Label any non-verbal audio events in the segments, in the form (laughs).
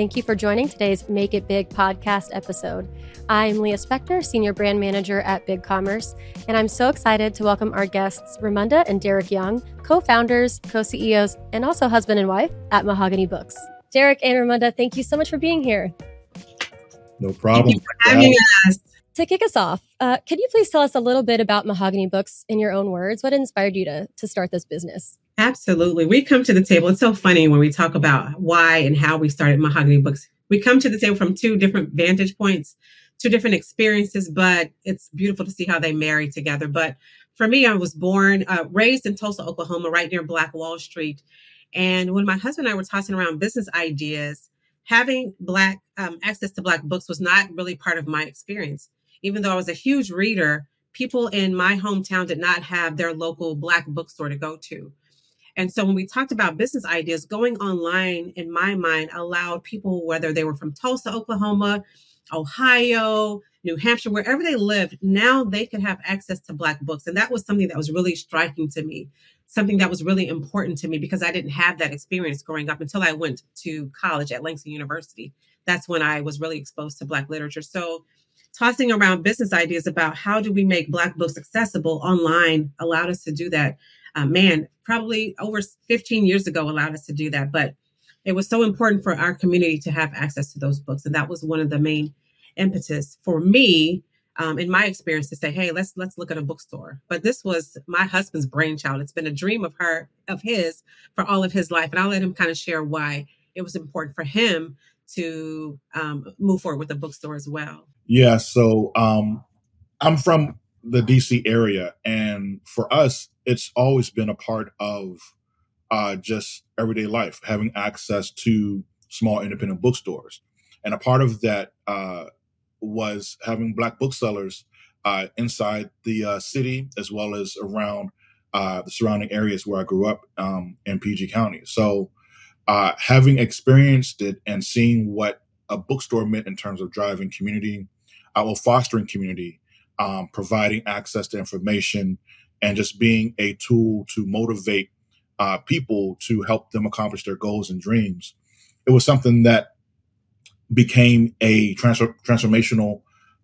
thank you for joining today's Make It Big podcast episode. I'm Leah Spector, Senior Brand Manager at Big Commerce, and I'm so excited to welcome our guests, Ramunda and Derrick Young, co founders, co CEOs, and also husband and wife at Mahogany Books. Derrick and Ramunda, thank you so much for being here. No problem. having us. To kick us off, uh, could you please tell us a little bit about Mahogany Books in your own words? What inspired you to, to start this business? Absolutely. We come to the table. It's so funny when we talk about why and how we started Mahogany Books. We come to the table from two different vantage points, two different experiences, but it's beautiful to see how they marry together. But for me, I was born, uh, raised in Tulsa, Oklahoma, right near Black Wall Street. And when my husband and I were tossing around business ideas, having Black um, access to Black books was not really part of my experience even though I was a huge reader, people in my hometown did not have their local Black bookstore to go to. And so when we talked about business ideas, going online in my mind allowed people, whether they were from Tulsa, Oklahoma, Ohio, New Hampshire, wherever they lived, now they could have access to Black books. And that was something that was really striking to me, something that was really important to me because I didn't have that experience growing up until I went to college at Langston University. That's when I was really exposed to Black literature. So tossing around business ideas about how do we make Black books accessible online allowed us to do that. Uh, man, probably over 15 years ago allowed us to do that. But it was so important for our community to have access to those books. And that was one of the main impetus for me um, in my experience to say hey let's let's look at a bookstore but this was my husband's brainchild it's been a dream of her of his for all of his life and i'll let him kind of share why it was important for him to um, move forward with a bookstore as well yeah, so um, I'm from the DC area, and for us, it's always been a part of uh, just everyday life, having access to small independent bookstores. And a part of that uh, was having Black booksellers uh, inside the uh, city as well as around uh, the surrounding areas where I grew up um, in PG County. So, uh, having experienced it and seeing what a bookstore meant in terms of driving community our fostering community, um, providing access to information, and just being a tool to motivate uh, people to help them accomplish their goals and dreams. It was something that became a transformational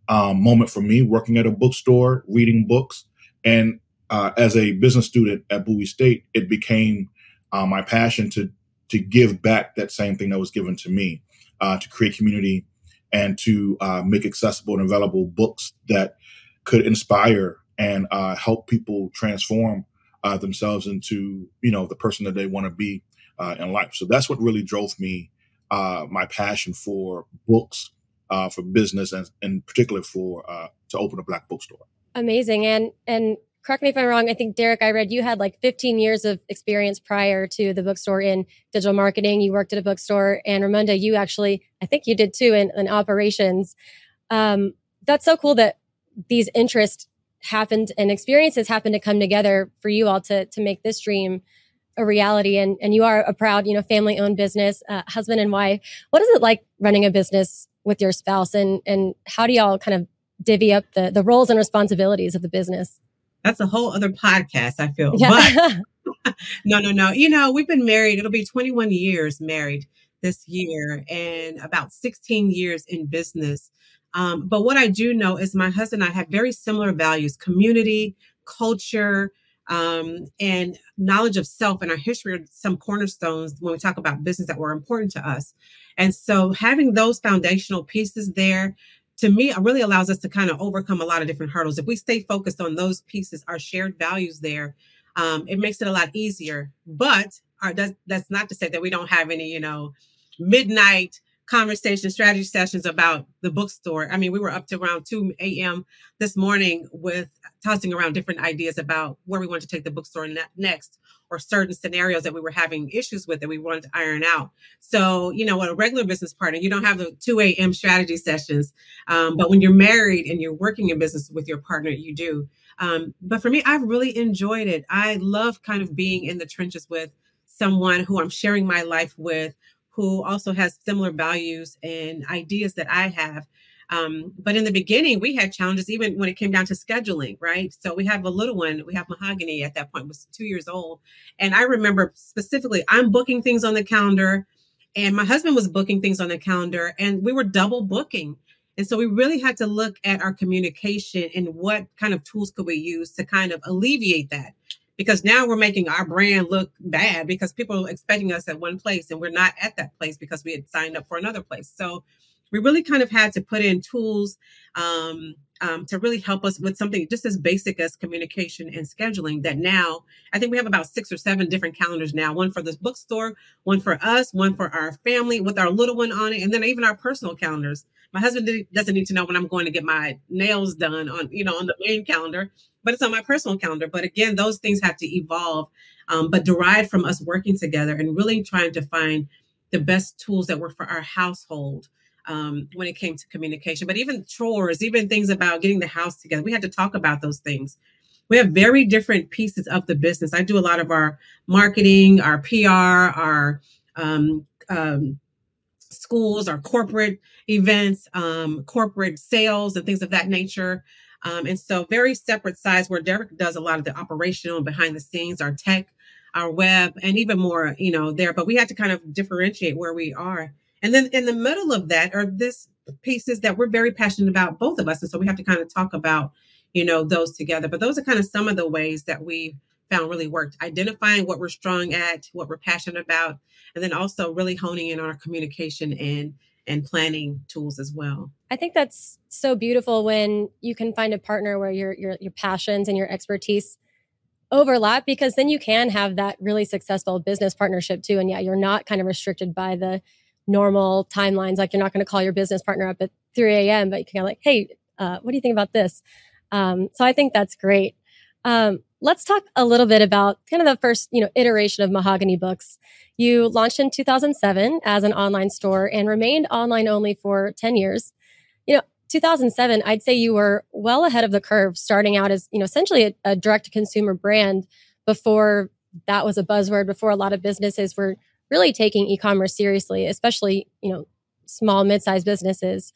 um, moment for me working at a bookstore, reading books. And uh, as a business student at Bowie State, it became uh, my passion to to give back that same thing that was given to me, uh, to create community and to uh, make accessible and available books that could inspire and uh, help people transform uh, themselves into you know the person that they want to be uh, in life. So that's what really drove me uh, my passion for books, uh, for business, and in particular for to open a black bookstore. Amazing, and and correct me if I'm wrong. I think Derrick, I read you had like 15 years of experience prior to the bookstore in digital marketing. You worked at a bookstore, and Ramunda, you actually, I think you did too in, in operations. Um, that's so cool that these interests happened and experiences happened to come together for you all to to make this dream a reality. And and you are a proud, you know, family owned business, uh, husband and wife. What is it like running a business with your spouse, and and how do y'all kind of divvy up the the roles and responsibilities of the business? that's a whole other podcast, I feel. Yeah. But (laughs) (laughs) no, no, no. You know, we've been married, it'll be 21 years married this year and about 16 years in business. Um, but what I do know is my husband and I have very similar values community, culture, um, and knowledge of self and our history are some cornerstones when we talk about business that were important to us. And so having those foundational pieces there to me, it really allows us to kind of overcome a lot of different hurdles. If we stay focused on those pieces, our shared values there, um, it makes it a lot easier. But our, that's, that's not to say that we don't have any, you know, midnight conversation strategy sessions about the bookstore. I mean, we were up to around 2 a.m. this morning with tossing around different ideas about where we want to take the bookstore ne- next or certain scenarios that we were having issues with that we wanted to iron out. So, you know, with a regular business partner, you don't have the 2 a.m. strategy sessions. Um, but when you're married and you're working in business with your partner, you do. Um, but for me, I've really enjoyed it. I love kind of being in the trenches with someone who I'm sharing my life with, who also has similar values and ideas that I have. Um, but in the beginning, we had challenges even when it came down to scheduling, right? So we have a little one, we have Mahogany at that point was two years old. And I remember specifically, I'm booking things on the calendar and my husband was booking things on the calendar and we were double booking. And so we really had to look at our communication and what kind of tools could we use to kind of alleviate that. Because now we're making our brand look bad because people are expecting us at one place and we're not at that place because we had signed up for another place. So we really kind of had to put in tools um, um, to really help us with something just as basic as communication and scheduling. That now I think we have about six or seven different calendars now one for this bookstore, one for us, one for our family with our little one on it, and then even our personal calendars. My husband doesn't need to know when I'm going to get my nails done on, you know, on the main calendar, but it's on my personal calendar. But again, those things have to evolve, um, but derived from us working together and really trying to find the best tools that work for our household um, when it came to communication, but even chores, even things about getting the house together. We had to talk about those things. We have very different pieces of the business. I do a lot of our marketing, our PR, our um, um, schools, our corporate events, um, corporate sales, and things of that nature. Um, and so, very separate sides where Derrick does a lot of the operational behind the scenes, our tech, our web, and even more, you know, there. But we had to kind of differentiate where we are. And then in the middle of that are this pieces that we're very passionate about, both of us. And so we have to kind of talk about, you know, those together. But those are kind of some of the ways that we found really worked. Identifying what we're strong at, what we're passionate about, and then also really honing in on our communication and and planning tools as well. I think that's so beautiful when you can find a partner where your your your passions and your expertise overlap because then you can have that really successful business partnership too and yeah you're not kind of restricted by the normal timelines. Like you're not going to call your business partner up at 3 a.m., but you can like, hey, uh, what do you think about this? Um, so I think that's great. Um, let's talk a little bit about kind of the first, you know, iteration of Mahogany Books. You launched in 2007 as an online store and remained online only for 10 years. You know, 2007, I'd say you were well ahead of the curve, starting out as, you know, essentially a, a direct to consumer brand before that was a buzzword, before a lot of businesses were really taking e-commerce seriously, especially, you know, small, mid-sized businesses.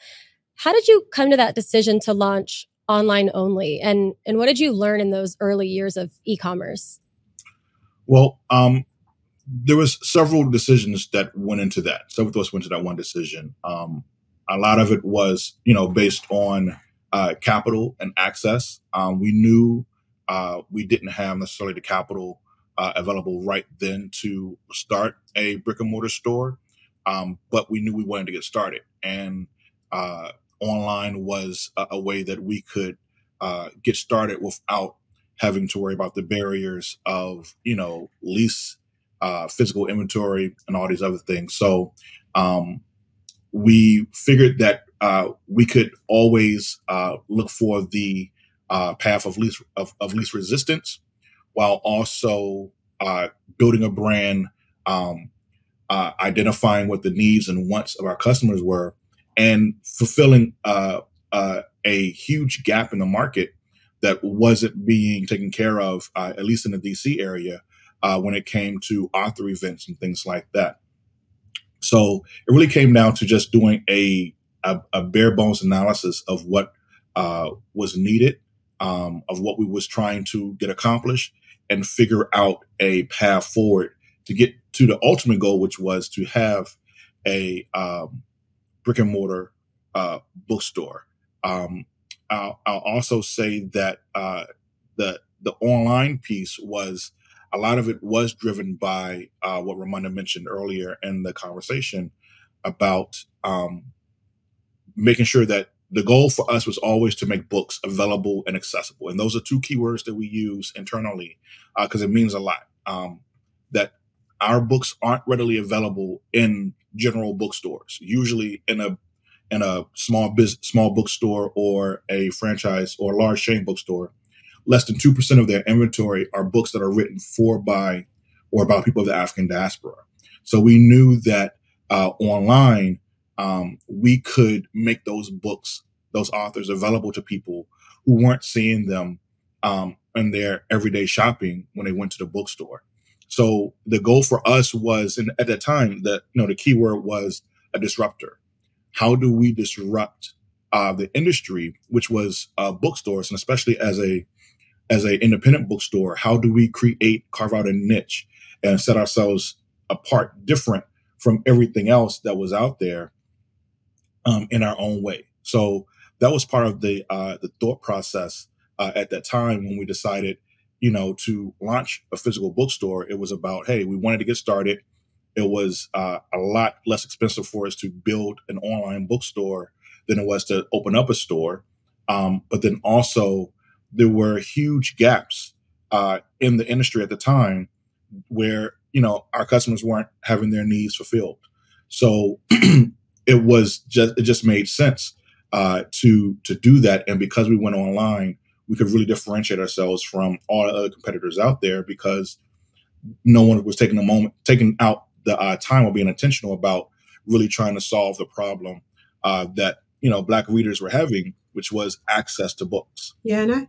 How did you come to that decision to launch online only? And and what did you learn in those early years of e-commerce? Well, um, there was several decisions that went into that. Several of us went into that one decision. Um, a lot of it was, you know, based on uh, capital and access. Um, we knew uh, we didn't have necessarily the capital uh, available right then to start a brick and mortar store. Um, but we knew we wanted to get started, and uh, online was a, a, way that we could uh, get started without having to worry about the barriers of you know lease, uh, physical inventory, and all these other things. So um, we figured that uh, we could always uh, look for the path of least of, of least resistance while also uh, building a brand, um, uh, identifying what the needs and wants of our customers were, and fulfilling uh, uh a huge gap in the market that wasn't being taken care of, uh, at least in the DC area, uh, when it came to author events and things like that. So it really came down to just doing a, a, a bare bones analysis of what was needed, um, of what we was trying to get accomplished, and figure out a path forward to get to the ultimate goal, which was to have a um, brick and mortar uh, bookstore. Um, I'll, I'll, also say that uh, the the online piece was a lot of it was driven by uh, what Ramunda mentioned earlier in the conversation about um, making sure that the goal for us was always to make books available and accessible. And those are two keywords that we use internally because uh, it means a lot. Um, that our books aren't readily available in general bookstores, usually in a in a small business, small bookstore or a franchise or a large chain bookstore. Less than two percent of their inventory are books that are written for, by, or about people of the African diaspora. So we knew that uh, online um, we could make those books, those authors available to people who weren't seeing them um, in their everyday shopping when they went to the bookstore. So the goal for us was, and at that time, the you know the keyword was a disruptor. How do we disrupt uh, the industry, which was uh, bookstores, and especially as a as a independent bookstore, how do we create carve out a niche and set ourselves apart, different from everything else that was out there um, in our own way. So that was part of the uh, the thought process uh, at that time when we decided, you know, to launch a physical bookstore. It was about, hey, we wanted to get started. It was uh, a lot less expensive for us to build an online bookstore than it was to open up a store. Um, but then also, there were huge gaps uh, in the industry at the time where you know our customers weren't having their needs fulfilled. So (clears throat) it was just it just made sense uh, to to do that. And because we went online, we could really differentiate ourselves from all the other competitors out there because no one was taking a moment, taking out the uh, time or being intentional about really trying to solve the problem uh, that you know black readers were having, which was access to books. Yeah, and I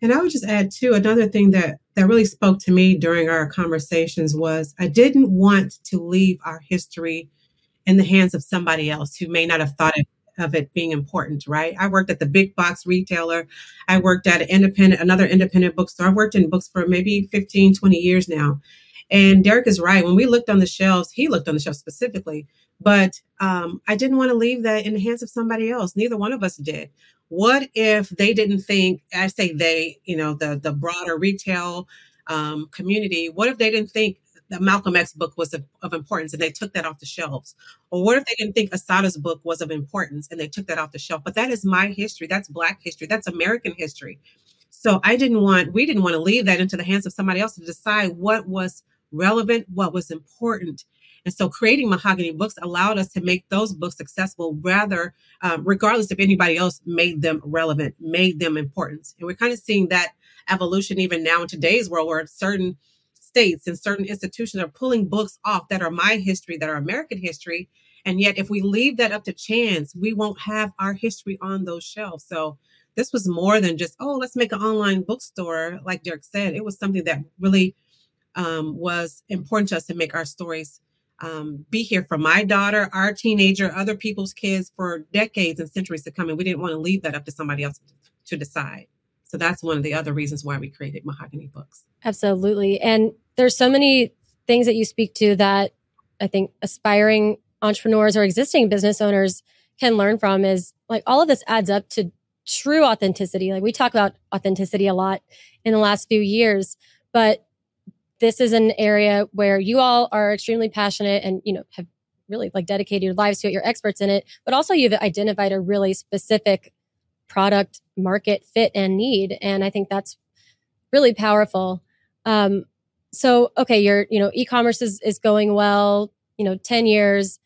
and I would just add too another thing that that really spoke to me during our conversations was I didn't want to leave our history in the hands of somebody else who may not have thought of, of it being important, right? I worked at the big box retailer. I worked at an independent, another independent bookstore. I've worked in books for maybe 15, 20 years now. And Derrick is right. When we looked on the shelves, he looked on the shelves specifically, but um, I didn't want to leave that in the hands of somebody else. Neither one of us did. What if they didn't think, I say they, you know, the, the broader retail um, community, what if they didn't think the Malcolm X book was of, of, importance and they took that off the shelves? Or what if they didn't think Assata's book was of importance and they took that off the shelf? But that is my history. That's Black history. That's American history. So I didn't want, we didn't want to leave that into the hands of somebody else to decide what was relevant, what was important. And so creating Mahogany Books allowed us to make those books accessible rather, um, regardless if anybody else made them relevant, made them important. And we're kind of seeing that evolution even now in today's world where certain states and certain institutions are pulling books off that are my history, that are American history. And yet, if we leave that up to chance, we won't have our history on those shelves. So, this was more than just, oh, let's make an online bookstore. Like Derrick said, it was something that really um, was important to us to make our stories um, be here for my daughter, our teenager, other people's kids for decades and centuries to come. And we didn't want to leave that up to somebody else to decide. So that's one of the other reasons why we created Mahogany Books. Absolutely. And there's so many things that you speak to that I think aspiring entrepreneurs or existing business owners can learn from is like all of this adds up to true authenticity. Like we talk about authenticity a lot in the last few years, but this is an area where you all are extremely passionate and you know have really like dedicated your lives to it you're experts in it but also you've identified a really specific product market fit and need and i think that's really powerful. Um, so okay your you know e-commerce is, is going well you know 10 years.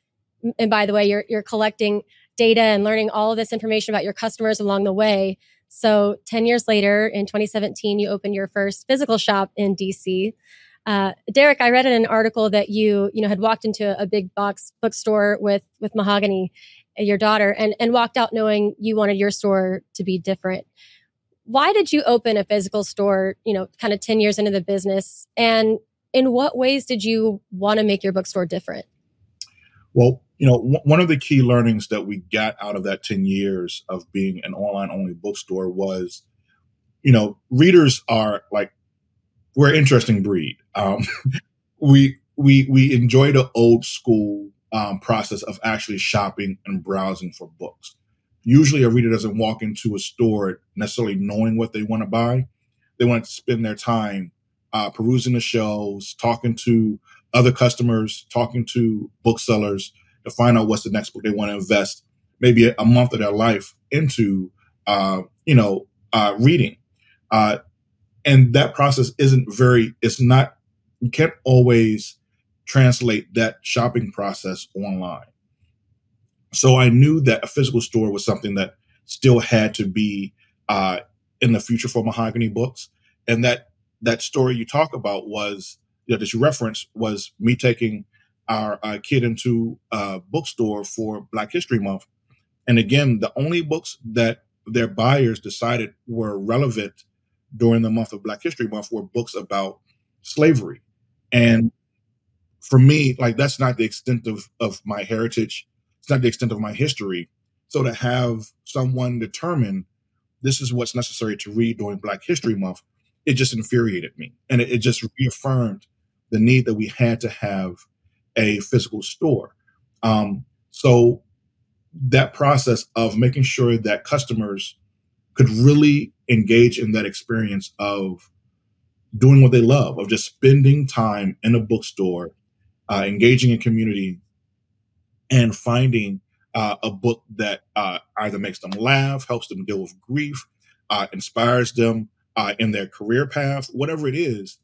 And by the way you're you're collecting data and learning all of this information about your customers along the way. So 10 years later in 2017 you opened your first physical shop in dc uh, Derrick, I read in an article that you, you know, had walked into a big box bookstore with with Mahogany, your daughter, and and walked out knowing you wanted your store to be different. Why did you open a physical store? You know, kind of ten years into the business, and in what ways did you want to make your bookstore different? Well, you know, w- one of the key learnings that we got out of that ten years of being an online only bookstore was, you know, readers are like we're an interesting breed. Um, (laughs) we we we enjoy the old school um, process of actually shopping and browsing for books. Usually, a reader doesn't walk into a store necessarily knowing what they want to buy. They want to spend their time uh, perusing the shelves, talking to other customers, talking to booksellers to find out what's the next book they want to invest maybe a, month of their life into. Uh, you know, uh, reading. Uh, and that process isn't very it's not you can't always translate that shopping process online. So i knew that a physical store was something that still had to be uh, in the future for mahogany books. And that that story you talk about was you know, that you reference was me taking our uh, kid into a bookstore for black history month. And again the only books that their buyers decided were relevant during the month of Black History Month were books about slavery. And for me, like that's not the extent of, of my heritage. It's not the extent of my history. So to have someone determine this is what's necessary to read during Black History Month, it just infuriated me. And it, it just reaffirmed the need that we had to have a physical store. Um, so that process of making sure that customers could really engage in that experience of doing what they love, of just spending time in a bookstore, uh, engaging in community, and finding uh, a book that uh, either makes them laugh, helps them deal with grief, uh, inspires them uh, in their career path, whatever it is.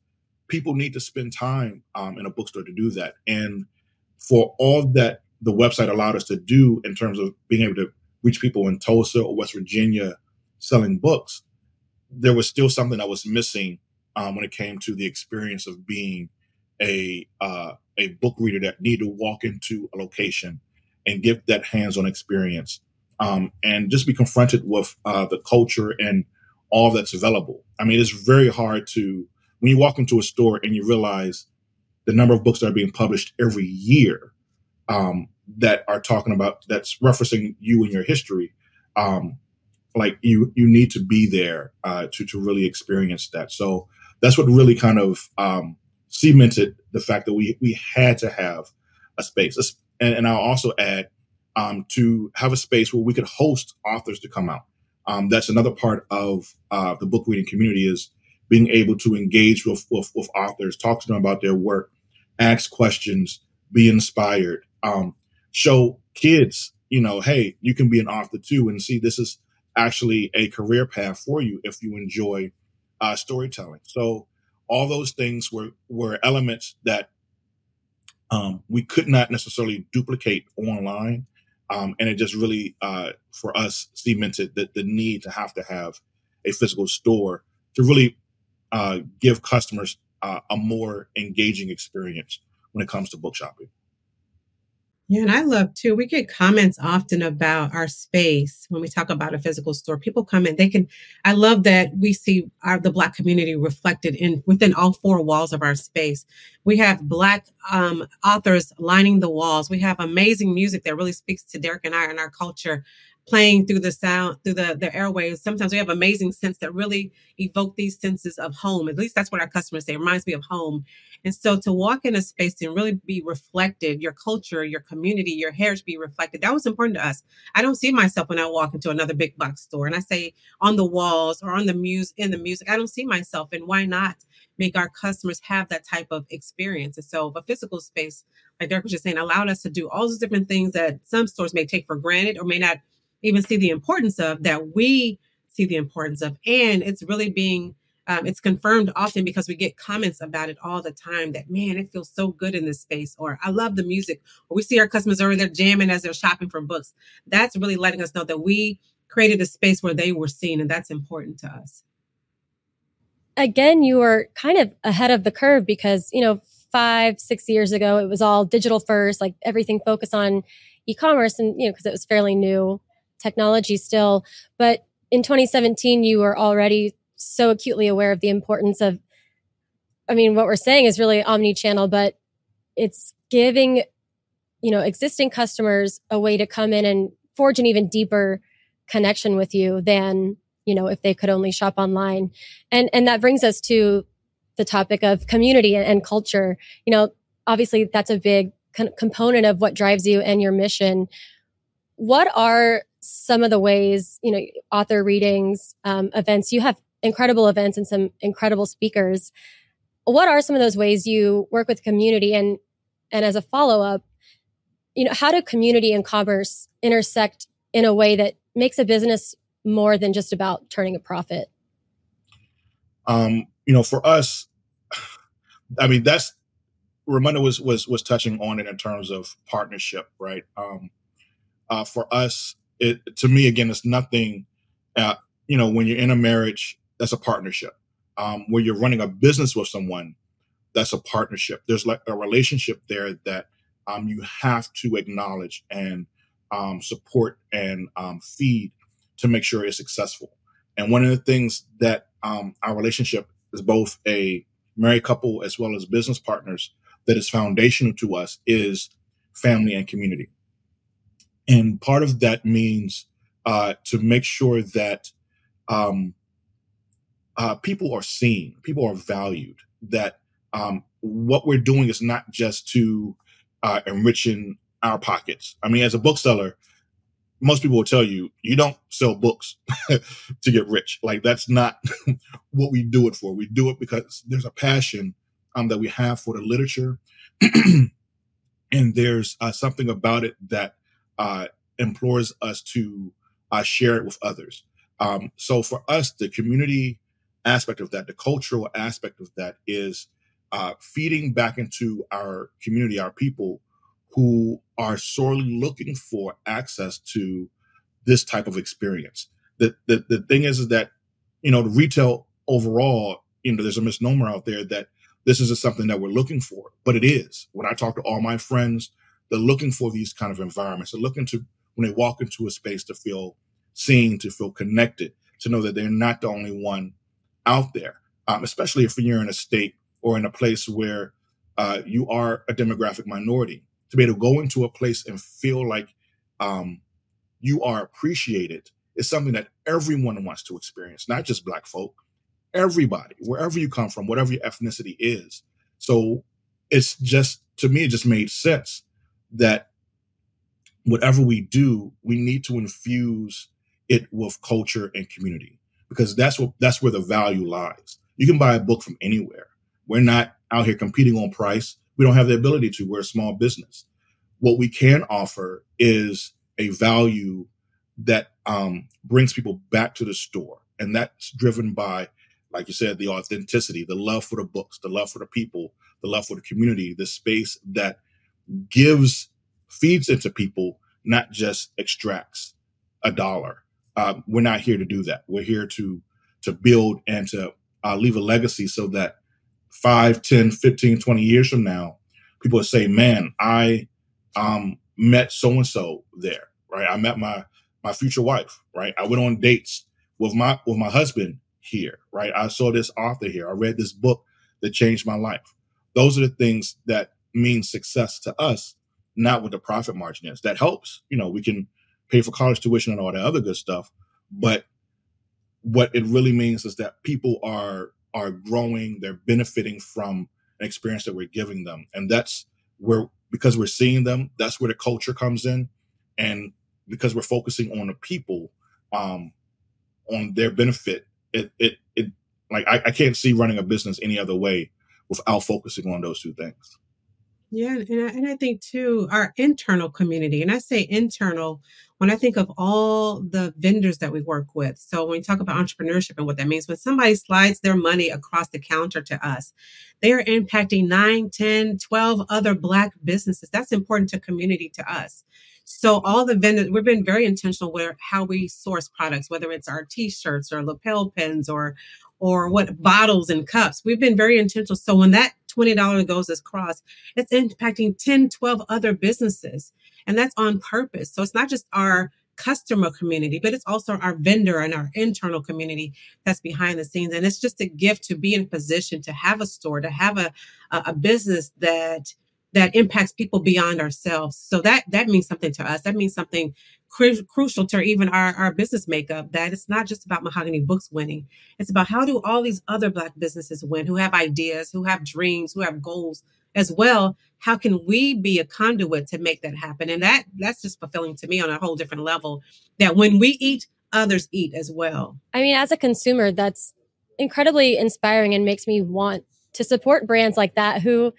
People need to spend time um, in a bookstore to do that. And for all that the website allowed us to do in terms of being able to reach people in Tulsa or West Virginia selling books, there was still something that was missing um, when it came to the experience of being a uh, a book reader that need to walk into a location and get that hands-on experience um, and just be confronted with uh, the culture and all that's available. I mean, it's very hard to when you walk into a store and you realize the number of books that are being published every year um, that are talking about that's referencing you and your history. Um, like you, you need to be there uh, to to really experience that. So that's what really kind of um, cemented the fact that we we had to have a space. And, and I'll also add um, to have a space where we could host authors to come out. Um, that's another part of uh, the book reading community is being able to engage with, with, with authors, talk to them about their work, ask questions, be inspired, um, show kids, you know, hey, you can be an author too, and see this is actually a career path for you if you enjoy uh, storytelling. So all those things were were elements that um, we could not necessarily duplicate online, um, and it just really uh, for us cemented the, the need to have to have a physical store to really uh, give customers uh, a more engaging experience when it comes to book shopping. Yeah, and I love too. We get comments often about our space when we talk about a physical store. People come in, they can. I love that we see our the Black community reflected in within all four walls of our space. We have Black um, authors lining the walls. We have amazing music that really speaks to Derrick and I and our culture playing through the sound through the the airwaves. Sometimes we have amazing scents that really evoke these senses of home. At least that's what our customers say. It reminds me of home. And so to walk in a space and really be reflected your culture your community your heritage be reflected that was important to us. I don't see myself when i walk into another big box store and i say on the walls or on the music in the music i don't see myself. And why not make our customers have that type of experience? And so a physical space like derrick was just saying allowed us to do all those different things that some stores may take for granted or may not even see the importance of that we see the importance of. And it's really being um, it's confirmed often because we get comments about it all the time that man it feels so good in this space or i love the music or we see our customers over there jamming as they're shopping for books. That's really letting us know that we created a space where they were seen and that's important to us. Again you were kind of ahead of the curve because you know five six years ago it was all digital first like everything focused on e-commerce and you know because it was fairly new technology still. But in 2017, you were already so acutely aware of the importance of, I mean, what we're saying is really omni channel, but it's giving, you know, existing customers a way to come in and forge an even deeper connection with you than, you know, if they could only shop online. And, and that brings us to the topic of community and, culture. You know, obviously that's a big component of what drives you and your mission. What are some of the ways, you know, author readings, um, events, you have incredible events and some incredible speakers. What are some of those ways you work with community and and as a follow up, you know, how do community and commerce intersect in a way that makes a business more than just about turning a profit? Um, you know, for us, I mean, that's Ramunda was was was touching on it in terms of partnership, right? Um, uh, for us, it to me again it's nothing uh, you know when you're in a marriage that's a partnership. Um, where you're running a business with someone that's a partnership. There's like a relationship there that um, you have to acknowledge and um, support and um, feed to make sure it's successful. And one of the things that um, our relationship is both a married couple as well as business partners that is foundational to us is family and community and part of that means uh, to make sure that um, uh, people are seen, people are valued, that um, what we're doing is not just to uh, enriching our pockets. I mean, as a bookseller, most people will tell you you don't sell books (laughs) to get rich. Like that's not (laughs) what we do it for. We do it because there's a passion um, that we have for the literature, (clears throat) and there's uh, something about it that uh, implores us to uh, share it with others. Um, so for us, the community aspect of that, the cultural aspect of that, is uh, feeding back into our community, our people who are sorely looking for access to this type of experience. The, the, the thing is, is that, you know, the retail overall, you know, there's a misnomer out there that this isn't something that we're looking for, but it is. When I talk to all my friends, they're looking for these kind of environments. They're looking to, when they walk into a space, to feel seen, to feel connected, to know that they're not the only one out there, um, especially if you're in a state or in a place where uh, you are a demographic minority to be able to go into a place and feel like um, you are appreciated is something that everyone wants to experience, not just Black folk, everybody, wherever you come from, whatever your ethnicity is. So it's just, to me, it just made sense that whatever we do, we need to infuse it with culture and community because that's what that's where the value lies. You can buy a book from anywhere. We're not out here competing on price we don't have the ability to. We're a small business. What we can offer is a value that um, brings people back to the store. And that's driven by, like you said, the authenticity, the love for the books, the love for the people, the love for the community, the space that gives, feeds into people, not just extracts a dollar. Uh, we're not here to do that. We're here to to build and to uh, leave a legacy so that 5, 10, 15, 20 years from now, people would say, man, I um, met so and so there, right? I met my my future wife, right? I went on dates with my with my husband here, right? I saw this author here. I read this book that changed my life. Those are the things that mean success to us, not what the profit margin is. That helps. You know, we can pay for college tuition and all that other good stuff, but what it really means is that people are are growing, they're benefiting from an experience that we're giving them. And that's where, because we're seeing them, that's where the culture comes in. And because we're focusing on the people, um, on their benefit, it, it, it, like, I, I can't see running a business any other way without focusing on those two things. Yeah, and I, and I think too, our internal community, and I say internal when I think of all the vendors that we work with. So when we talk about entrepreneurship and what that means, when somebody slides their money across the counter to us, they are impacting 9, 10, 12 other Black businesses. That's important to community to us. So all the vendors, we've been very intentional where how we source products, whether it's our t-shirts or lapel pins or or what bottles and cups. We've been very intentional. So when that $20 goes across, it's impacting 10, 12 other businesses. And that's on purpose. So it's not just our customer community, but it's also our vendor and our internal community that's behind the scenes. And it's just a gift to be in a position to have a store, to have a, a business that that impacts people beyond ourselves. So that that means something to us. That means something cru- crucial to even our, our business makeup. That it's not just about Mahogany Books winning. It's about how do all these other Black businesses win who have ideas, who have dreams, who have goals as well. How can we be a conduit to make that happen? And that that's just fulfilling to me on a whole different level. That when we eat, others eat as well. I mean, as a consumer, that's incredibly inspiring and makes me want to support brands like that who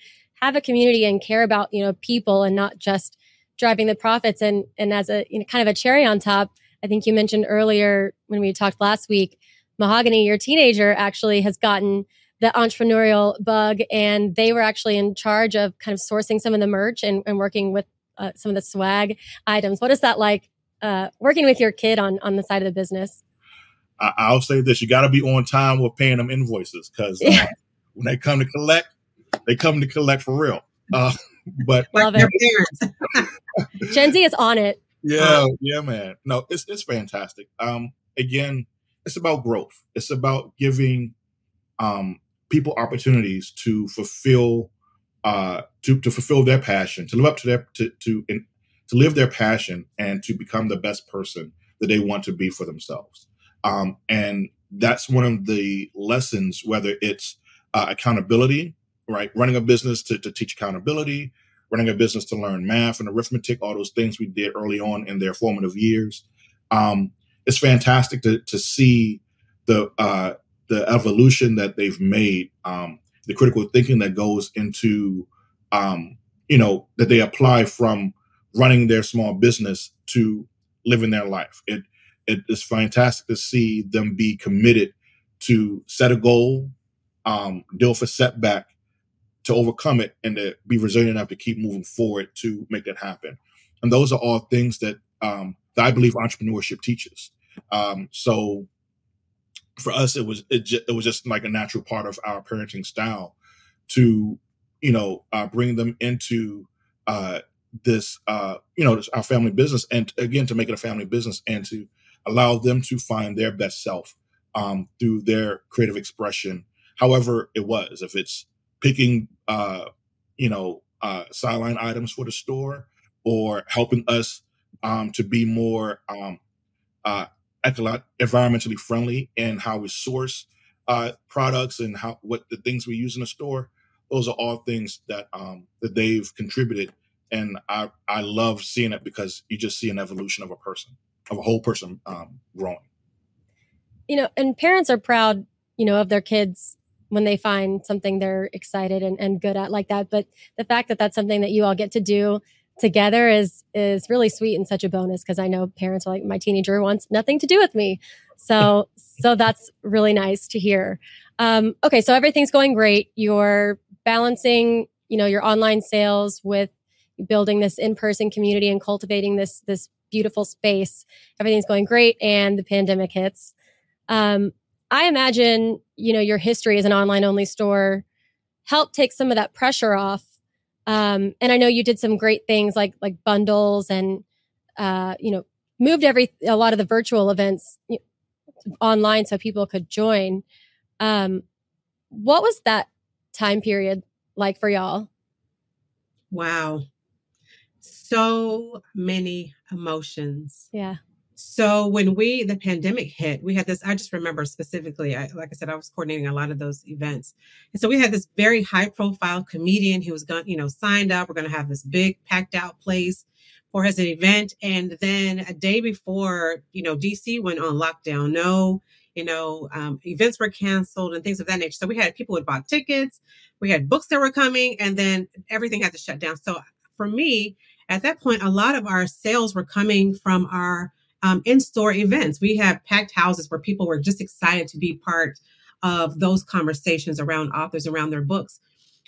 have a community and care about you know people and not just driving the profits and and as a you know, kind of a cherry on top i think you mentioned earlier when we talked last week mahogany your teenager actually has gotten the entrepreneurial bug and they were actually in charge of kind of sourcing some of the merch and, and working with uh, some of the swag items what is that like uh, working with your kid on on the side of the business I, will say this you got to be on time with paying them invoices because uh, yeah. (laughs) when they come to collect they come to collect for real. Uh, (laughs) but love it. (laughs) Gen Z is on it. Yeah, yeah, man. No, it's it's fantastic. Um, again, it's about growth. It's about giving um people opportunities to fulfill uh to to fulfill their passion, to live up to their to to in, to live their passion and to become the best person that they want to be for themselves. Um, and that's one of the lessons, whether it's uh, accountability right? Running a business to, to teach accountability, running a business to learn math and arithmetic, all those things we did early on in their formative years. Um, it's fantastic to to see the uh, the evolution that they've made, um, the critical thinking that goes into, um, you know, that they apply from running their small business to living their life. It it is fantastic to see them be committed to set a goal, um, deal a setback, to overcome it, and to be resilient enough to keep moving forward to make that happen. And those are all things that, um, that I believe entrepreneurship teaches. Um, so for us, it was it, it was just like a natural part of our parenting style to you know uh, bring them into uh, this uh, you know our family business, and again to make it a family business and to allow them to find their best self um, through their creative expression, however it was. If it's picking uh, you know uh, sideline items for the store, or helping us um, to be more um, uh, environmentally friendly in how we source uh, products and how what the things we use in the store. Those are all things that um, that they've contributed, and I I love seeing it because you just see an evolution of a person, of a whole person um, growing. You know, and parents are proud, you know, of their kids when they find something they're excited and, and good at like that. But the fact that that's something that you all get to do together is is really sweet and such a bonus because I know parents are like my teenager wants nothing to do with me. So (laughs) so that's really nice to hear. Um, okay, so everything's going great. You're balancing, you know, your online sales with building this in-person community and cultivating this this beautiful space. Everything's going great, and the pandemic hits. Um, I imagine, you know, your history as an online only store helped take some of that pressure off um, and I know you did some great things like like bundles and uh, you know moved every a lot of the virtual events online so people could join. Um, what was that time period like for y'all? Wow, so many emotions. Yeah. So when we the pandemic hit, we had this. I just remember specifically. I, like I said, I was coordinating a lot of those events, and so we had this very high profile comedian who was going, you know, signed up. We're going to have this big packed out place for his event, and then a day before, you know, DC went on lockdown. No, you know, um, events were canceled and things of that nature. So we had people who bought tickets, we had books that were coming, and then everything had to shut down. So for me, at that point, a lot of our sales were coming from our um, in-store events. We had packed houses where people were just excited to be part of those conversations around authors around their books.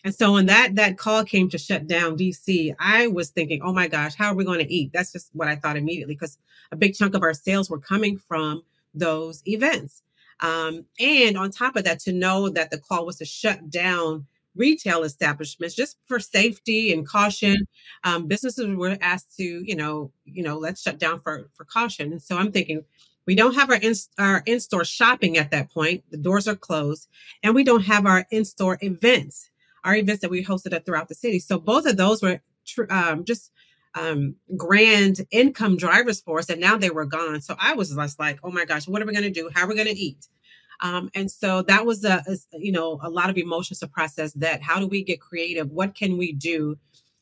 And so when that that call came to shut down DC, I was thinking, oh my gosh, how are we going to eat? That's just what I thought immediately because a big chunk of our sales were coming from those events. Um, and on top of that, to know that the call was to shut down retail establishments just for safety and caution. Um, businesses were asked to you know you know let's shut down for for caution. And so i'm thinking we don't have our in, our in-store shopping at that point. The doors are closed and we don't have our in-store events our events that we hosted throughout the city. So both of those were tr- um, just um, grand income drivers for us and now they were gone. So i was just like oh my gosh what are we going to do? How are we going to eat um, and so that was a, a, you know a lot of emotions to process. That how do we get creative? What can we do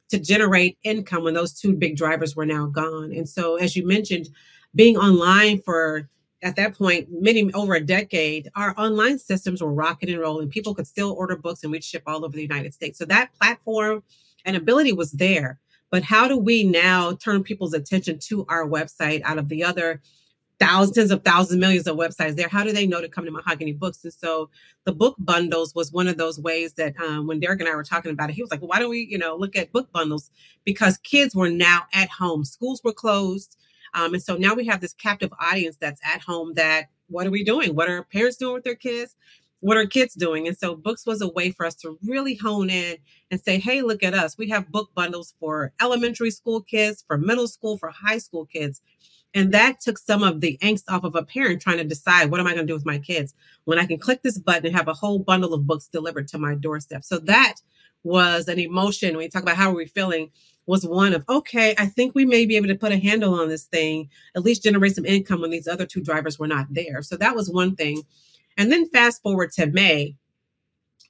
to generate income when those two big drivers were now gone? And so, as you mentioned, being online for at that point many over a decade our online systems were rocking and rolling people could still order books and we'd ship all over the united states so that platform and ability was there but how do we now turn people's attention to our website out of the other thousands of thousands, millions of websites there. How do they know to come to Mahogany Books? And so the book bundles was one of those ways that um, when Derrick and I were talking about it, he was like, well, why don't we, you know, look at book bundles? Because kids were now at home, schools were closed. Um, and so now we have this captive audience that's at home that what are we doing? What are parents doing with their kids? What are kids doing? And so books was a way for us to really hone in and say, hey, look at us. We have book bundles for elementary school kids, for middle school, for high school kids. And that took some of the angst off of a parent trying to decide what am I going to do with my kids when I can click this button and have a whole bundle of books delivered to my doorstep. So that was an emotion when you talk about how are we feeling was one of okay i think we may be able to put a handle on this thing at least generate some income when these other two drivers were not there so that was one thing and then fast forward to may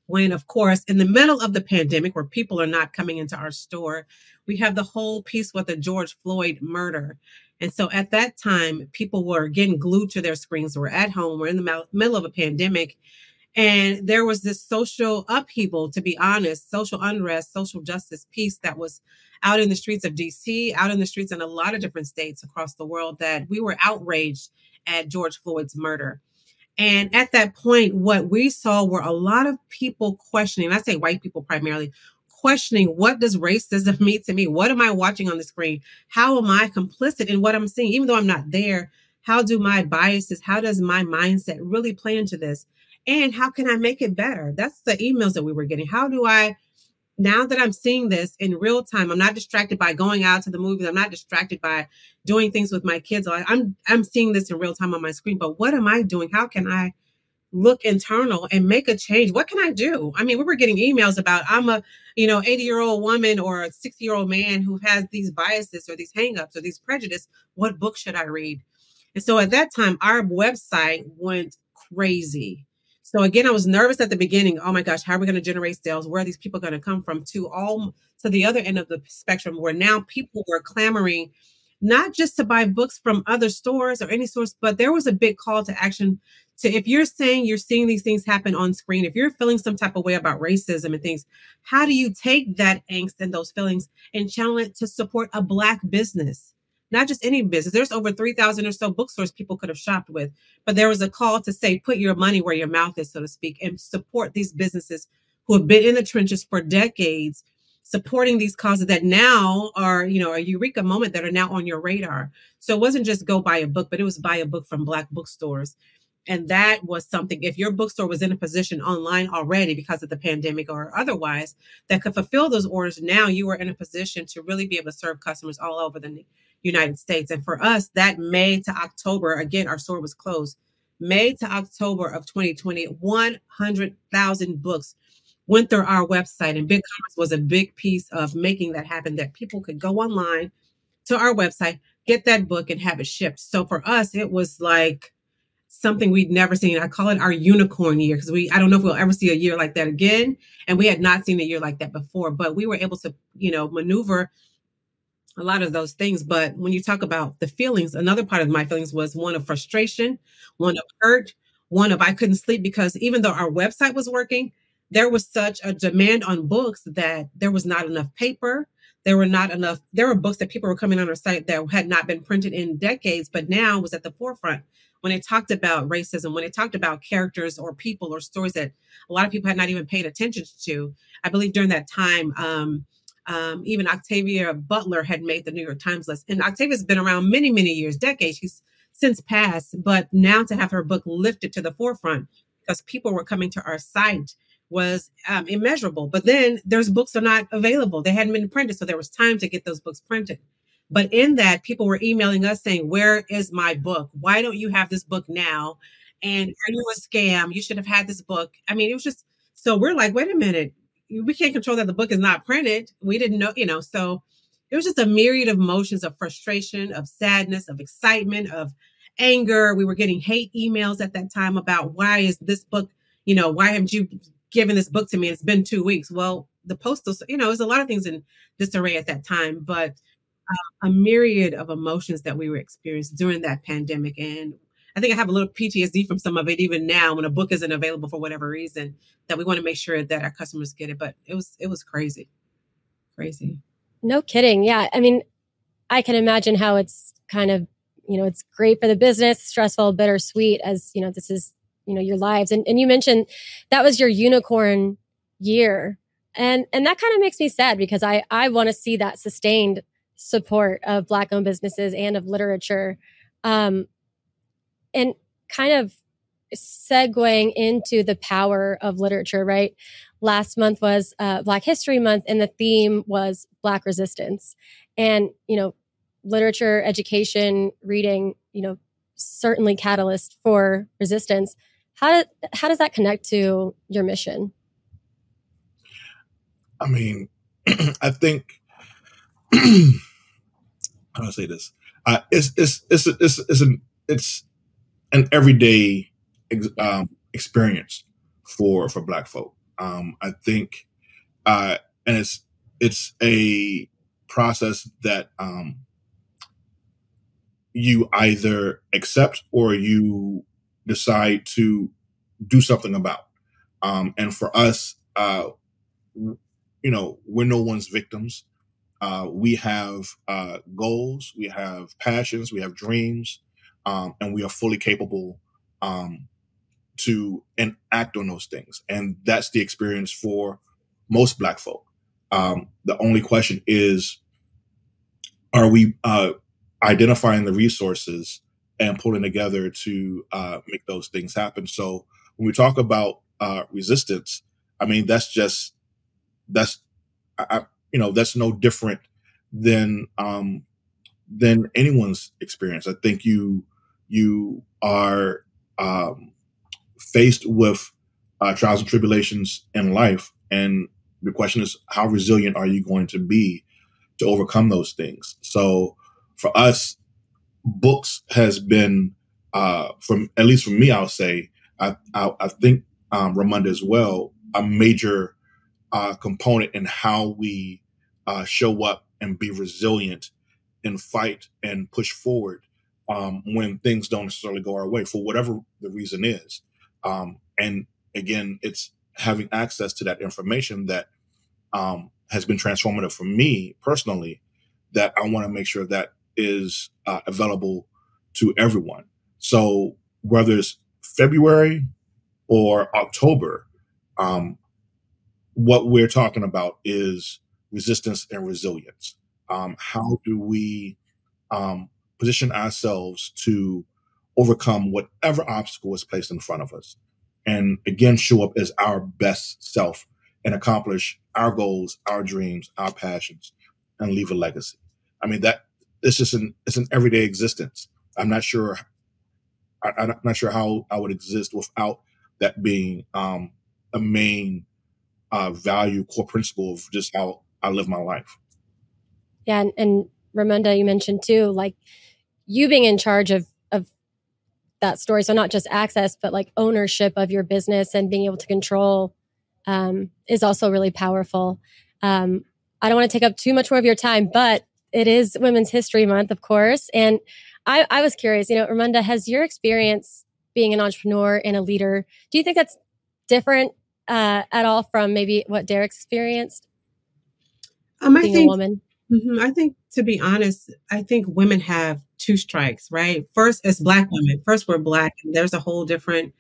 when, of course, in the middle of the pandemic, where people are not coming into our store, we have the whole piece with the George Floyd murder. And so at that time, people were getting glued to their screens. We're at home, we're in the middle of a pandemic. And there was this social upheaval, to be honest, social unrest, social justice piece that was out in the streets of DC, out in the streets in a lot of different states across the world that we were outraged at George Floyd's murder. And at that point, what we saw were a lot of people questioning, I say white people primarily, questioning what does racism (laughs) mean to me? What am I watching on the screen? How am I complicit in what I'm seeing? Even though I'm not there, how do my biases, how does my mindset really play into this? And how can I make it better? That's the emails that we were getting. How do I now that I'm seeing this in real time, I'm not distracted by going out to the movies. I'm not distracted by doing things with my kids. I'm I'm seeing this in real time on my screen. But what am I doing? How can I look internal and make a change? What can I do? I mean, we were getting emails about I'm a you know 80 year old woman or a 60 year old man who has these biases or these hangups or these prejudice. What book should I read? And so at that time, our website went crazy. So again, I was nervous at the beginning. Oh my gosh, how are we going to generate sales? Where are these people going to come from? To all to the other end of the spectrum, where now people were clamoring not just to buy books from other stores or any source, but there was a big call to action. To if you're saying you're seeing these things happen on screen, if you're feeling some type of way about racism and things, how do you take that angst and those feelings and channel it to support a black business? not just any business. There's over 3,000 or so bookstores people could have shopped with. But there was a call to say, put your money where your mouth is, so to speak, and support these businesses who have been in the trenches for decades, supporting these causes that now are, you know, a eureka moment that are now on your radar. So it wasn't just go buy a book, but it was buy a book from Black bookstores. And that was something, if your bookstore was in a position online already because of the pandemic or otherwise that could fulfill those orders, now you were in a position to really be able to serve customers all over the United States. And for us, that May to October, again, our store was closed. May to October of 2020, 100,000 books went through our website, and BigCommerce was a big piece of making that happen. That people could go online to our website, get that book, and have it shipped. So for us, it was like something we'd never seen. I call it our unicorn year because we I don't know if we'll ever see a year like that again. And we had not seen a year like that before, but we were able to, you know, maneuver a lot of those things. But when you talk about the feelings, another part of my feelings was one of frustration, one of hurt, one of I couldn't sleep because even though our website was working, there was such a demand on books that there was not enough paper. There were not enough, there were books that people were coming on our site that had not been printed in decades, but now was at the forefront when it talked about racism, when it talked about characters or people or stories that a lot of people had not even paid attention to. I believe during that time, um, um, even Octavia Butler had made the New York Times list. And Octavia's been around many, many years, decades. She's since passed, but now to have her book lifted to the forefront because people were coming to our site was um, immeasurable. But then there's books are not available; they hadn't been printed, so there was time to get those books printed. But in that, people were emailing us saying, "Where is my book? Why don't you have this book now?" And are you a scam? You should have had this book. I mean, it was just so we're like, wait a minute, we can't control that the book is not printed. We didn't know, you know, so it was just a myriad of emotions of frustration, of sadness, of excitement, of anger. We were getting hate emails at that time about why is this book, you know, why haven't you given this book to me? It's been two weeks. Well, the postal, you know, there's a lot of things in disarray at that time, but a myriad of emotions that we were experiencing during that pandemic. And I think I have a little PTSD from some of it even now when a book isn't available for whatever reason that we want to make sure that our customers get it. But it was it was crazy. Crazy. No kidding. Yeah. I mean, I can imagine how it's kind of, you know, it's great for the business, stressful, bittersweet as, you know, this is, you know, your lives. And and you mentioned that was your unicorn year. And and that kind of makes me sad because I I want to see that sustained support of black owned businesses and of literature. Um, and kind of segueing into the power of literature, right? Last month was uh, Black History Month, and the theme was Black resistance. And, you know, literature, education, reading, you know, certainly catalyst for resistance. How, how does that connect to your mission? I mean, (clears throat) I think, (clears throat) how do I say this? Uh, it's, it's, it's, it's, it's, an, it's an everyday um, experience for for Black folk. Um, I think, uh, and it's it's a process that um, you either accept or you decide to do something about. Um, and for us, uh, you know, we're no one's victims. Uh, we have uh, goals, we have passions, we have dreams, um, and we are fully capable um, to enact on those things. And that's the experience for most Black folk. Um, the only question is, are we uh, identifying the resources and pulling together to uh, make those things happen? So when we talk about uh, resistance, I mean that's just that's I, you know that's no different than um, than anyone's experience. I think you you are um, faced with uh, trials and tribulations in life, and the question is, how resilient are you going to be to overcome those things? So, for us, books has been, uh, from at least for me, I'll say, I I, I think um, Ramunda as well, a major uh, component in how we uh, show up and be resilient and fight and push forward um, when things don't necessarily go our way for whatever the reason is. Um, and again, it's having access to that information that um, has been transformative for me personally. That I want to make sure that is uh, available to everyone. So whether it's February or October, um, what we're talking about is resistance and resilience. Um, how do we um, position ourselves to overcome whatever obstacle is placed in front of us? And again, show up as our best self and accomplish our goals, our dreams, our passions, and leave a legacy. I mean, that it's just an it's an everyday existence. I'm not sure. I, am not sure how I would exist without that being um, a main uh, value, core principle of just how I live my life. Yeah, and, and Ramunda, you mentioned too, like you being in charge of of that story. So not just access, but like ownership of your business and being able to control um, is also really powerful. Um, I don't want to take up too much more of your time, but it is Women's History Month, of course. And I, I was curious, you know, Ramunda, has your experience being an entrepreneur and a leader, do you think that's different uh, at all from maybe what Derrick's experienced? Um, I think, woman. Mm-hmm, I think, to be honest, I think women have two strikes, right? First, as Black women, first we're Black, and there's a whole different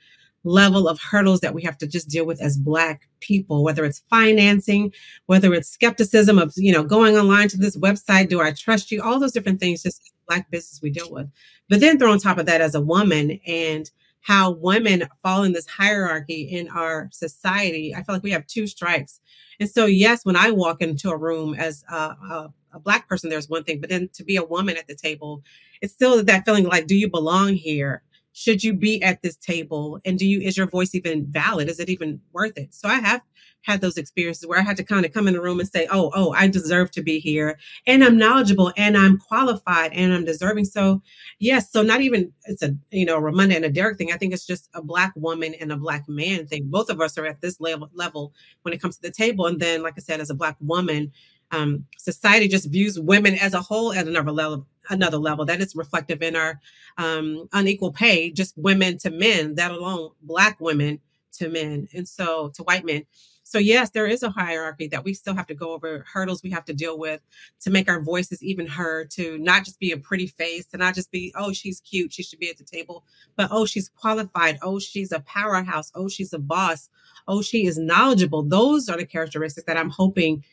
level of hurdles that we have to just deal with as Black people, whether it's financing, whether it's skepticism of, you know, going online to this website, do I trust you? All those different things, just Black business we deal with. But then throw on top of that as a woman and how women fall in this hierarchy in our society. I feel like we have two strikes. And so, yes, when I walk into a room as a, a, a, black person, there's one thing, but then to be a woman at the table, it's still that feeling like, do you belong here? Should you be at this table? And do you, is your voice even valid? Is it even worth it? So I have had those experiences where I had to kind of come in the room and say, oh, oh, I deserve to be here and I'm knowledgeable and I'm qualified and I'm deserving. So yes, so not even it's a you know Ramunda and a Derrick thing. I think it's just a black woman and a black man thing. Both of us are at this level level when it comes to the table. And then, like I said, as a black woman, um, society just views women as a whole at another level another level that is reflective in our um, unequal pay just women to men that alone black women to men and so to white men so, yes, there is a hierarchy that we still have to go over, hurdles we have to deal with to make our voices even heard, to not just be a pretty face, to not just be, oh, she's cute, she should be at the table, but oh, she's qualified, oh, she's a powerhouse, oh, she's a boss, oh, she is knowledgeable. Those are the characteristics that I'm hoping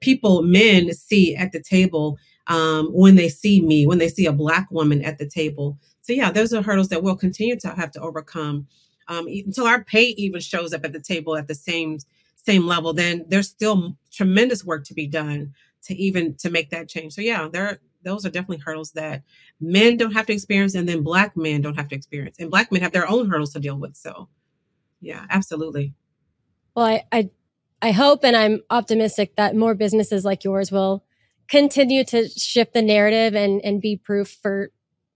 people, men, see at the table um, when they see me, when they see a Black woman at the table. So, yeah, those are hurdles that we'll continue to have to overcome um, until our pay even shows up at the table at the same same level, then there's still tremendous work to be done to even to make that change. So yeah, there those are definitely hurdles that men don't have to experience and then black men don't have to experience. And black men have their own hurdles to deal with. So yeah, absolutely. Well, I I, I hope and I'm optimistic that more businesses like yours will continue to shift the narrative and and be proof for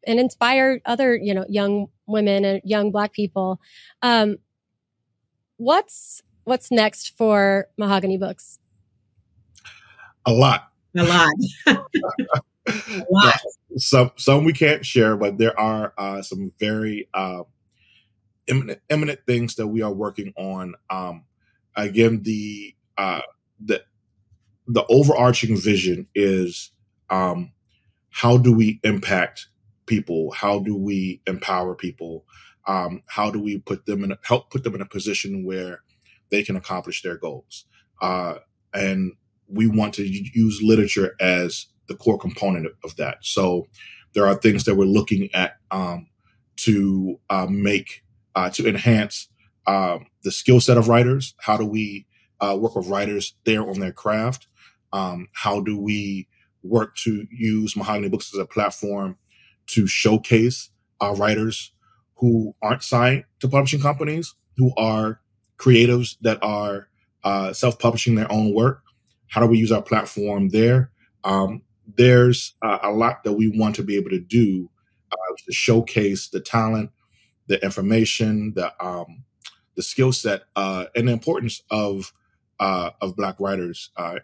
and inspire other, you know, young women and young black people. Um what's what's next for MahoganyBooks? A lot. A lot. (laughs) a lot. Some some we can't share, but there are uh, some very uh, imminent, imminent things that we are working on. Um, again, the uh, the the overarching vision is um, how do we impact people? How do we empower people? Um, how do we put them in a, help put them in a position where they can accomplish their goals? Uh, and we want to use literature as the core component of that. So there are things that we're looking at um, to uh, make uh, to enhance um, the skill set of writers. How do we uh, work with writers there on their craft? Um, how do we work to use MahoganyBooks as a platform to showcase our writers who aren't signed to publishing companies, who are creatives that are uh, self-publishing their own work? How do we use our platform there? Um, there's uh, a lot that we want to be able to do uh, to showcase the talent, the information, the um, the skill set, uh, and the importance of uh, of Black writers uh,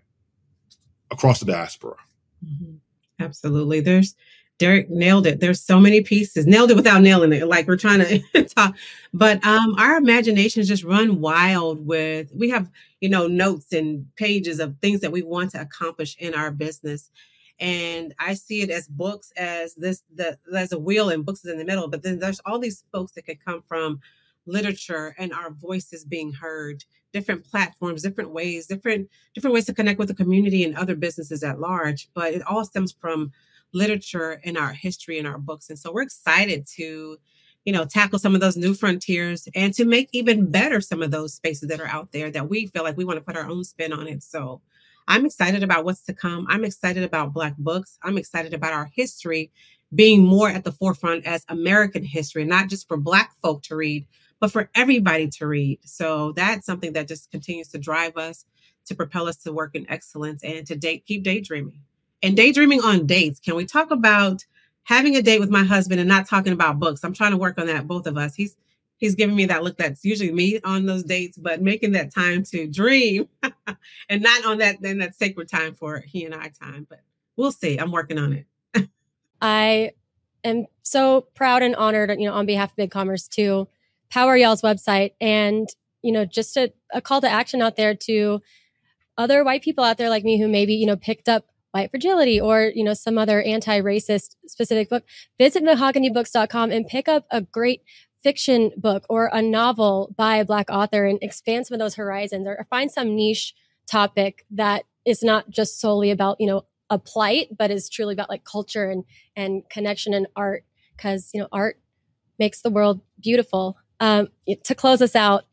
across the diaspora. Mm-hmm. Absolutely. There's Derrick nailed it. There's so many pieces. Nailed it without nailing it. Like we're trying to (laughs) talk. But um our imaginations just run wild with we have, you know, notes and pages of things that we want to accomplish in our business. And I see it as books as this the there's a wheel and books is in the middle, but then there's all these folks that could come from literature and our voices being heard different platforms different ways different different ways to connect with the community and other businesses at large but it all stems from literature and our history and our books. And so we're excited to you know tackle some of those new frontiers and to make even better some of those spaces that are out there that we feel like we want to put our own spin on it. So i'm excited about what's to come. I'm excited about black books. I'm excited about our history being more at the forefront as american history not just for black folk to read but for everybody to read. So that's something that just continues to drive us, to propel us to work in excellence and to date, keep daydreaming. And daydreaming on dates. Can we talk about having a date with my husband and not talking about books? I'm trying to work on that, both of us. He's he's giving me that look that's usually me on those dates, but making that time to dream (laughs) and not on that then that sacred time for he and I time. But we'll see. I'm working on it. (laughs) I am so proud and honored, you know, on behalf of BigCommerce too, Power Y'all's website and, you know, just a, a call to action out there to other white people out there like me who maybe, you know, picked up white fragility or, you know, some other anti-racist specific book. Visit mahoganybooks.com and pick up a great fiction book or a novel by a black author and expand some of those horizons or find some niche topic that is not just solely about, you know, a plight, but is truly about like culture and and connection and art. Cause, you know, art makes the world beautiful. Um, to close us out,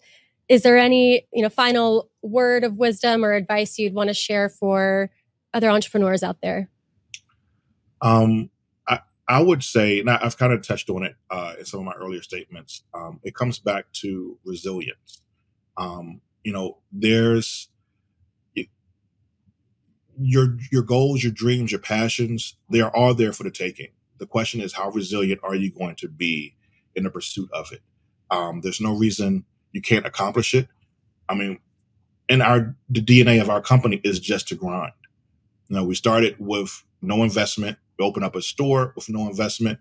is there any you know final word of wisdom or advice you'd want to share for other entrepreneurs out there? Um, I, I would say, now I've kind of touched on it uh, in some of my earlier statements. Um, it comes back to resilience. Um, you know, there's your your goals, your dreams, your passions. They are all there for the taking. The question is, how resilient are you going to be in the pursuit of it? Um, there's no reason you can't accomplish it. I mean, and our the DNA of our company is just to grind. You know, we started with no investment. We opened up a store with no investment.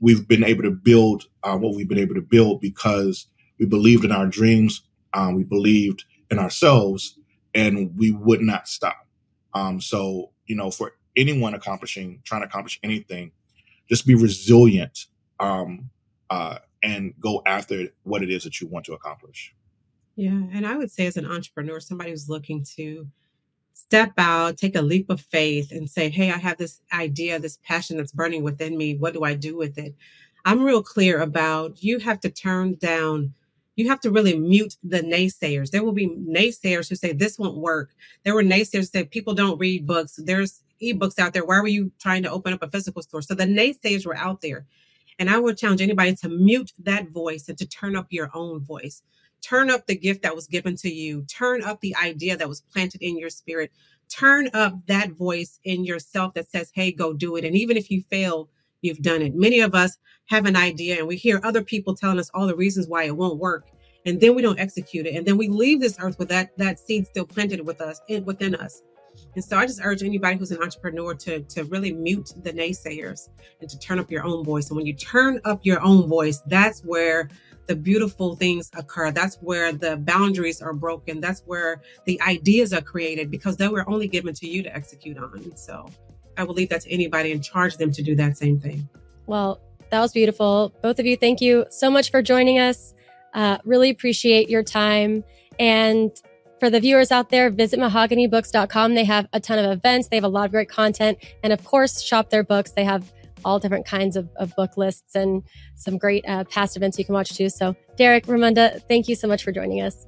We've been able to build uh, what we've been able to build because we believed in our dreams. Um, we believed in ourselves, and we would not stop. Um, so, you know, for anyone accomplishing, trying to accomplish anything, just be resilient. Um, uh, and go after what it is that you want to accomplish. Yeah. And I would say, as an entrepreneur, somebody who's looking to step out, take a leap of faith, and say, Hey, I have this idea, this passion that's burning within me. What do I do with it? I'm real clear about you have to turn down, you have to really mute the naysayers. There will be naysayers who say this won't work. There were naysayers who say people don't read books. There's ebooks out there. Why were you trying to open up a physical store? So the naysayers were out there. And I would challenge anybody to mute that voice and to turn up your own voice. Turn up the gift that was given to you. Turn up the idea that was planted in your spirit. Turn up that voice in yourself that says, hey, go do it. And even if you fail, you've done it. Many of us have an idea and we hear other people telling us all the reasons why it won't work. and then we don't execute it and then we leave this earth with that that seed still planted with us within us and so i just urge anybody who's an entrepreneur to to really mute the naysayers and to turn up your own voice. And when you turn up your own voice that's where the beautiful things occur. That's where the boundaries are broken. That's where the ideas are created because they were only given to you to execute on. So i will leave that to anybody and charge them to do that same thing. Well that was beautiful. Both of you thank you so much for joining us. Uh, really appreciate your time. And for the viewers out there, visit mahoganybooks.com. They have a ton of events, they have a lot of great content. And of course, shop their books. They have all different kinds of, of book lists and some great uh, past events you can watch too. So, Derrick, Ramunda, thank you so much for joining us.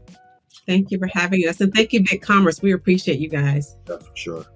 Thank you for having us. And thank you, BigCommerce. We appreciate you guys. Yeah, for sure.